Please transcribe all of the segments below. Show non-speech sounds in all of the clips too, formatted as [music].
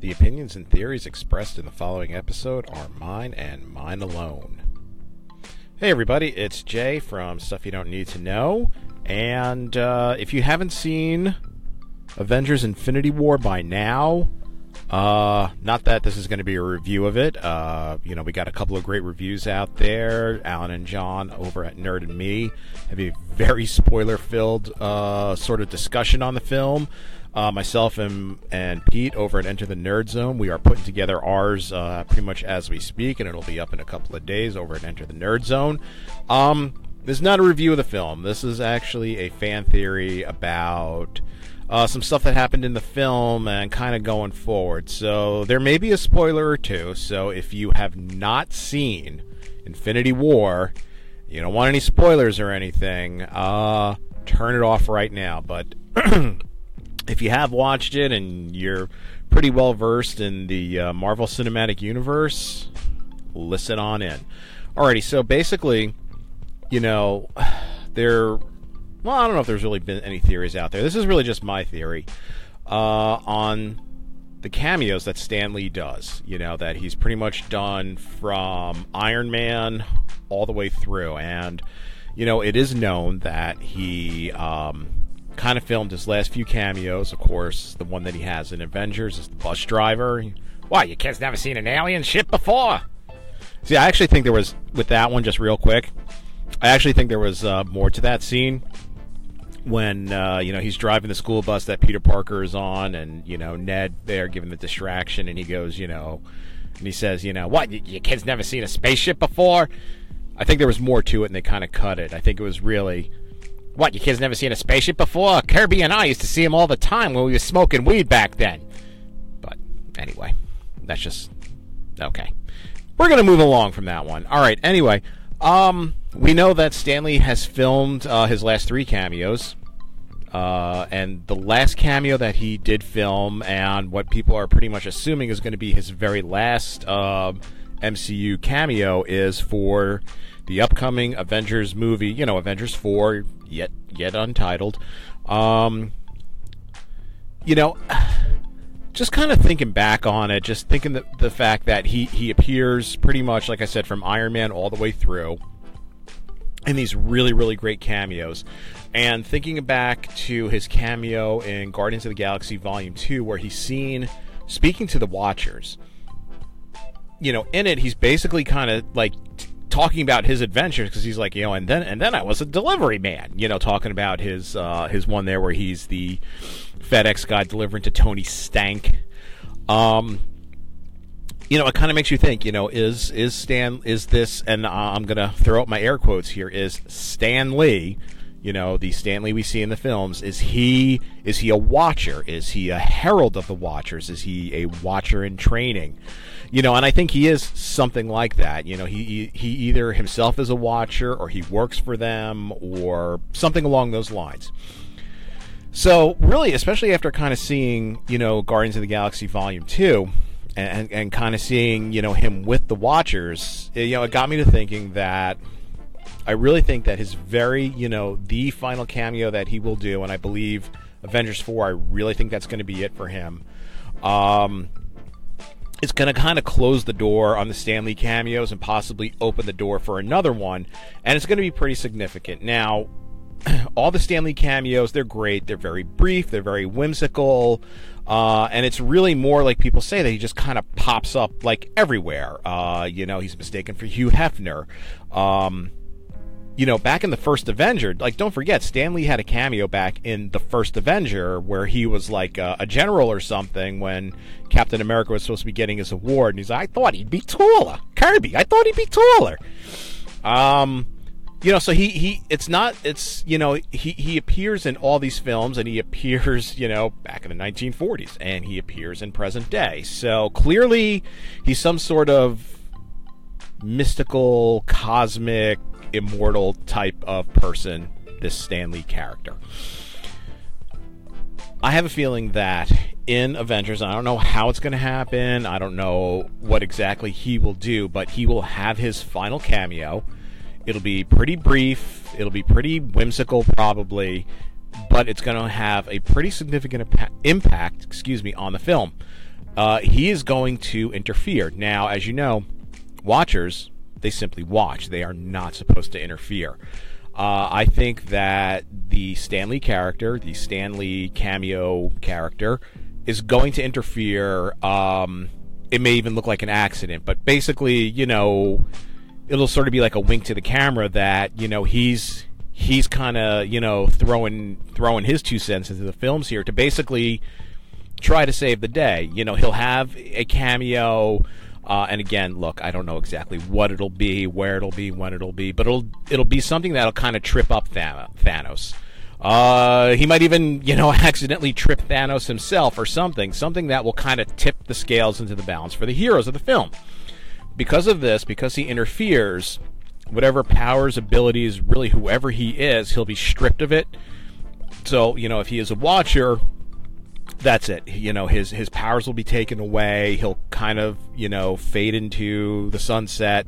The opinions and theories expressed in the following episode are mine and mine alone. Hey, everybody, it's Jay from Stuff You Don't Need to Know. And uh, if you haven't seen Avengers Infinity War by now, uh, not that this is going to be a review of it. Uh, you know, we got a couple of great reviews out there. Alan and John over at Nerd and Me have a very spoiler filled uh, sort of discussion on the film. Uh, myself and, and Pete over at Enter the Nerd Zone, we are putting together ours uh, pretty much as we speak, and it'll be up in a couple of days over at Enter the Nerd Zone. Um, this is not a review of the film. This is actually a fan theory about uh, some stuff that happened in the film and kind of going forward. So there may be a spoiler or two. So if you have not seen Infinity War, you don't want any spoilers or anything, uh, turn it off right now. But [clears throat] if you have watched it and you're pretty well versed in the uh, Marvel Cinematic Universe, listen on in. Alrighty, so basically, you know, [sighs] there. Well, I don't know if there's really been any theories out there. This is really just my theory uh, on the cameos that Stan Lee does. You know, that he's pretty much done from Iron Man all the way through. And, you know, it is known that he um, kind of filmed his last few cameos. Of course, the one that he has in Avengers is the bus driver. Why, you kids never seen an alien ship before? See, I actually think there was, with that one, just real quick, I actually think there was uh, more to that scene when uh, you know he's driving the school bus that Peter Parker is on, and you know Ned there giving the distraction, and he goes, you know, and he says, you know, what you, you kids never seen a spaceship before? I think there was more to it, and they kind of cut it. I think it was really, what you kids never seen a spaceship before? Kirby and I used to see them all the time when we were smoking weed back then. But anyway, that's just okay. We're gonna move along from that one. All right. Anyway, um, we know that Stan Lee has filmed uh, his last three cameos. Uh, and the last cameo that he did film, and what people are pretty much assuming is going to be his very last uh, MCU cameo, is for the upcoming Avengers movie. You know, Avengers Four, yet yet untitled. Um, you know, just kind of thinking back on it, just thinking the, the fact that he he appears pretty much like I said from Iron Man all the way through in these really really great cameos and thinking back to his cameo in Guardians of the Galaxy Volume 2 where he's seen speaking to the watchers you know in it he's basically kind of like talking about his adventures because he's like you know and then and then I was a delivery man you know talking about his uh, his one there where he's the FedEx guy delivering to Tony Stank um you know, it kind of makes you think. You know, is is Stan? Is this? And uh, I'm gonna throw out my air quotes here. Is Stan Lee? You know, the Stan Lee we see in the films. Is he? Is he a watcher? Is he a herald of the Watchers? Is he a watcher in training? You know, and I think he is something like that. You know, he he either himself is a watcher, or he works for them, or something along those lines. So, really, especially after kind of seeing, you know, Guardians of the Galaxy Volume 2, and, and kind of seeing you know him with the Watchers, you know, it got me to thinking that I really think that his very you know the final cameo that he will do, and I believe Avengers four, I really think that's going to be it for him. Um, it's going to kind of close the door on the Stan Lee cameos and possibly open the door for another one, and it's going to be pretty significant. Now, [clears throat] all the Stan Lee cameos, they're great. They're very brief. They're very whimsical. Uh, and it's really more like people say that he just kind of pops up like everywhere. Uh, you know, he's mistaken for Hugh Hefner. Um, you know, back in the first Avenger, like don't forget, Stan Lee had a cameo back in the first Avenger where he was like a, a general or something when Captain America was supposed to be getting his award, and he's like, I thought he'd be taller, Kirby. I thought he'd be taller. Um, you know so he he it's not it's you know he he appears in all these films and he appears you know back in the 1940s and he appears in present day so clearly he's some sort of mystical cosmic immortal type of person this Stan Lee character I have a feeling that in Avengers, I don't know how it's going to happen. I don't know what exactly he will do, but he will have his final cameo It'll be pretty brief. It'll be pretty whimsical, probably, but it's going to have a pretty significant impact. Excuse me, on the film. uh, he is going to interfere. Now, as you know, watchers they simply watch. They are not supposed to interfere. Uh, I think that the Stan Lee character, the Stan Lee cameo character, is going to interfere. Um, it may even look like an accident, but basically, you know, it'll sort of be like a wink to the camera that you know he's he's kind of you know throwing throwing his two cents into the films here to basically try to save the day. You know, he'll have a cameo. Uh, and again, look, I don't know exactly what it'll be, where it'll be, when it'll be, but it'll it'll be something that'll kind of trip up Thanos. Uh, he might even, you know, [laughs] accidentally trip Thanos himself or something, something that will kind of tip the scales into the balance for the heroes of the film. Because of this, because he interferes, whatever powers, abilities, really whoever he is, he'll be stripped of it. So, you know, if he is a watcher, that's it. You know, his his powers will be taken away. He'll kind of, you know, fade into the sunset.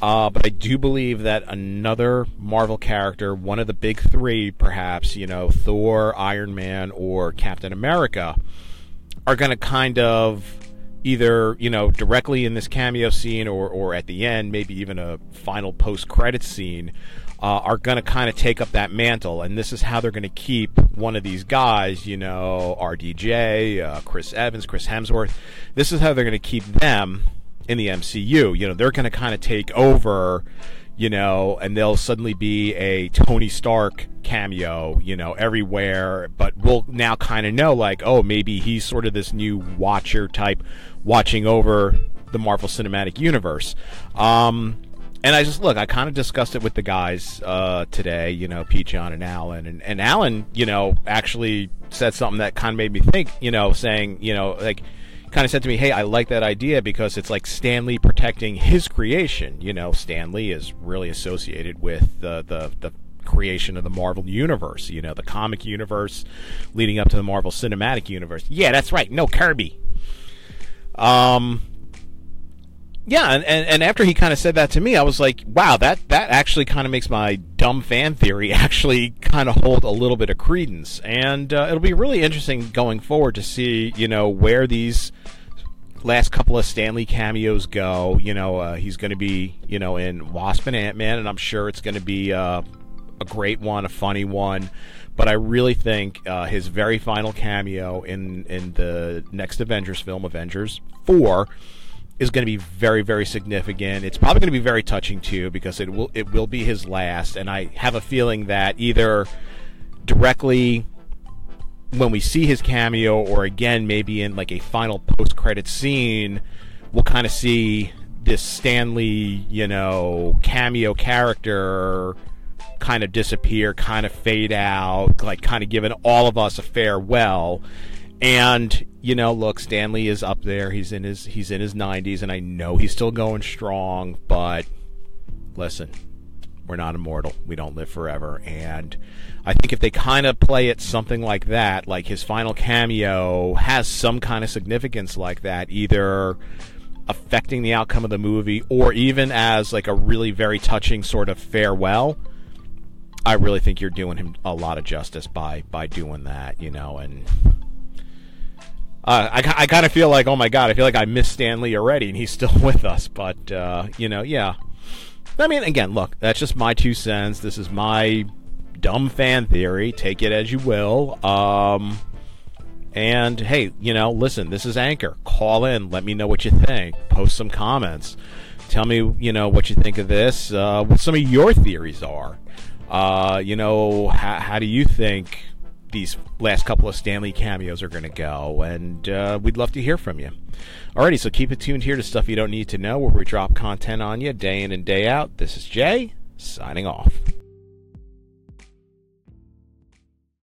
Uh, but I do believe that another Marvel character, one of the big three, perhaps, you know, Thor, Iron Man, or Captain America, are going to kind of either, you know, directly in this cameo scene or, or at the end, maybe even a final post credit scene, uh, are going to kind of take up that mantle. And this is how they're going to keep one of these guys, you know, RDJ, uh, Chris Evans, Chris Hemsworth. This is how they're going to keep them in the MCU. You know, they're going to kind of take over, you know, and they'll suddenly be a Tony Stark cameo, you know, everywhere. But we'll now kind of know, like, oh, maybe he's sort of this new Watcher type, watching over the Marvel Cinematic Universe. Um, and I just look, I kind of discussed it with the guys uh, today, you know, Pete, John, and Alan, and and Alan, you know, actually said something that kind of made me think, you know, saying, you know, like kind of said to me, "Hey, I like that idea because it's like Stan Lee protecting his creation." You know, Stan Lee is really associated with the the, the creation of the Marvel universe. You know, the comic universe leading up to the Marvel Cinematic Universe. Yeah, that's right. No Kirby. Um. Yeah, and, and, and after he kind of said that to me, I was like, wow, that, that actually kind of makes my dumb fan theory [laughs] actually kind of hold a little bit of credence. And uh, it'll be really interesting going forward to see, you know, where these last couple of Stan Lee cameos go. You know, uh, he's going to be, you know, in Wasp and Ant Man, and I'm sure it's going to be uh, a great one, a funny one. But I really think uh, his very final cameo in in the next Avengers film, Avengers Four, is going to be very very significant. It's probably going to be very touching too because it will it will be his last, and I have a feeling that either directly when we see his cameo or again maybe in like a final post credit scene, we'll kind of see this Stan Lee, you know, cameo character kind of disappear, kind of fade out, like kind of giving all of us a farewell. And you know, look, Stan Lee is up there. He's in his he's in his 90s, and I know he's still going strong. But listen, we're not immortal. We don't live forever. And I think if they kind of play it something like that, like his final cameo has some kind of significance like that, either affecting the outcome of the movie or even as like a really very touching sort of farewell. I really think you're doing him a lot of justice by by doing that, you know, and uh, I, I kind of feel like, oh my god, I feel like I missed Stan Lee already, and he's [laughs] still with us. But uh, you know, yeah. I mean, again, look, that's just my two cents. This is my dumb fan theory. Take it as you will. Um, and hey, you know, listen, this is Anchor. Call in. Let me know what you think. Post some comments. Tell me, you know, what you think of this. Uh, what some of your theories are. Uh, you know, how, how do you think these last couple of Stan Lee cameos are going to go, and uh, we'd love to hear from you. Alrighty, so keep it tuned here to Stuff You Don't Need to Know, where we drop content on you day in and day out. This is Jay, signing off.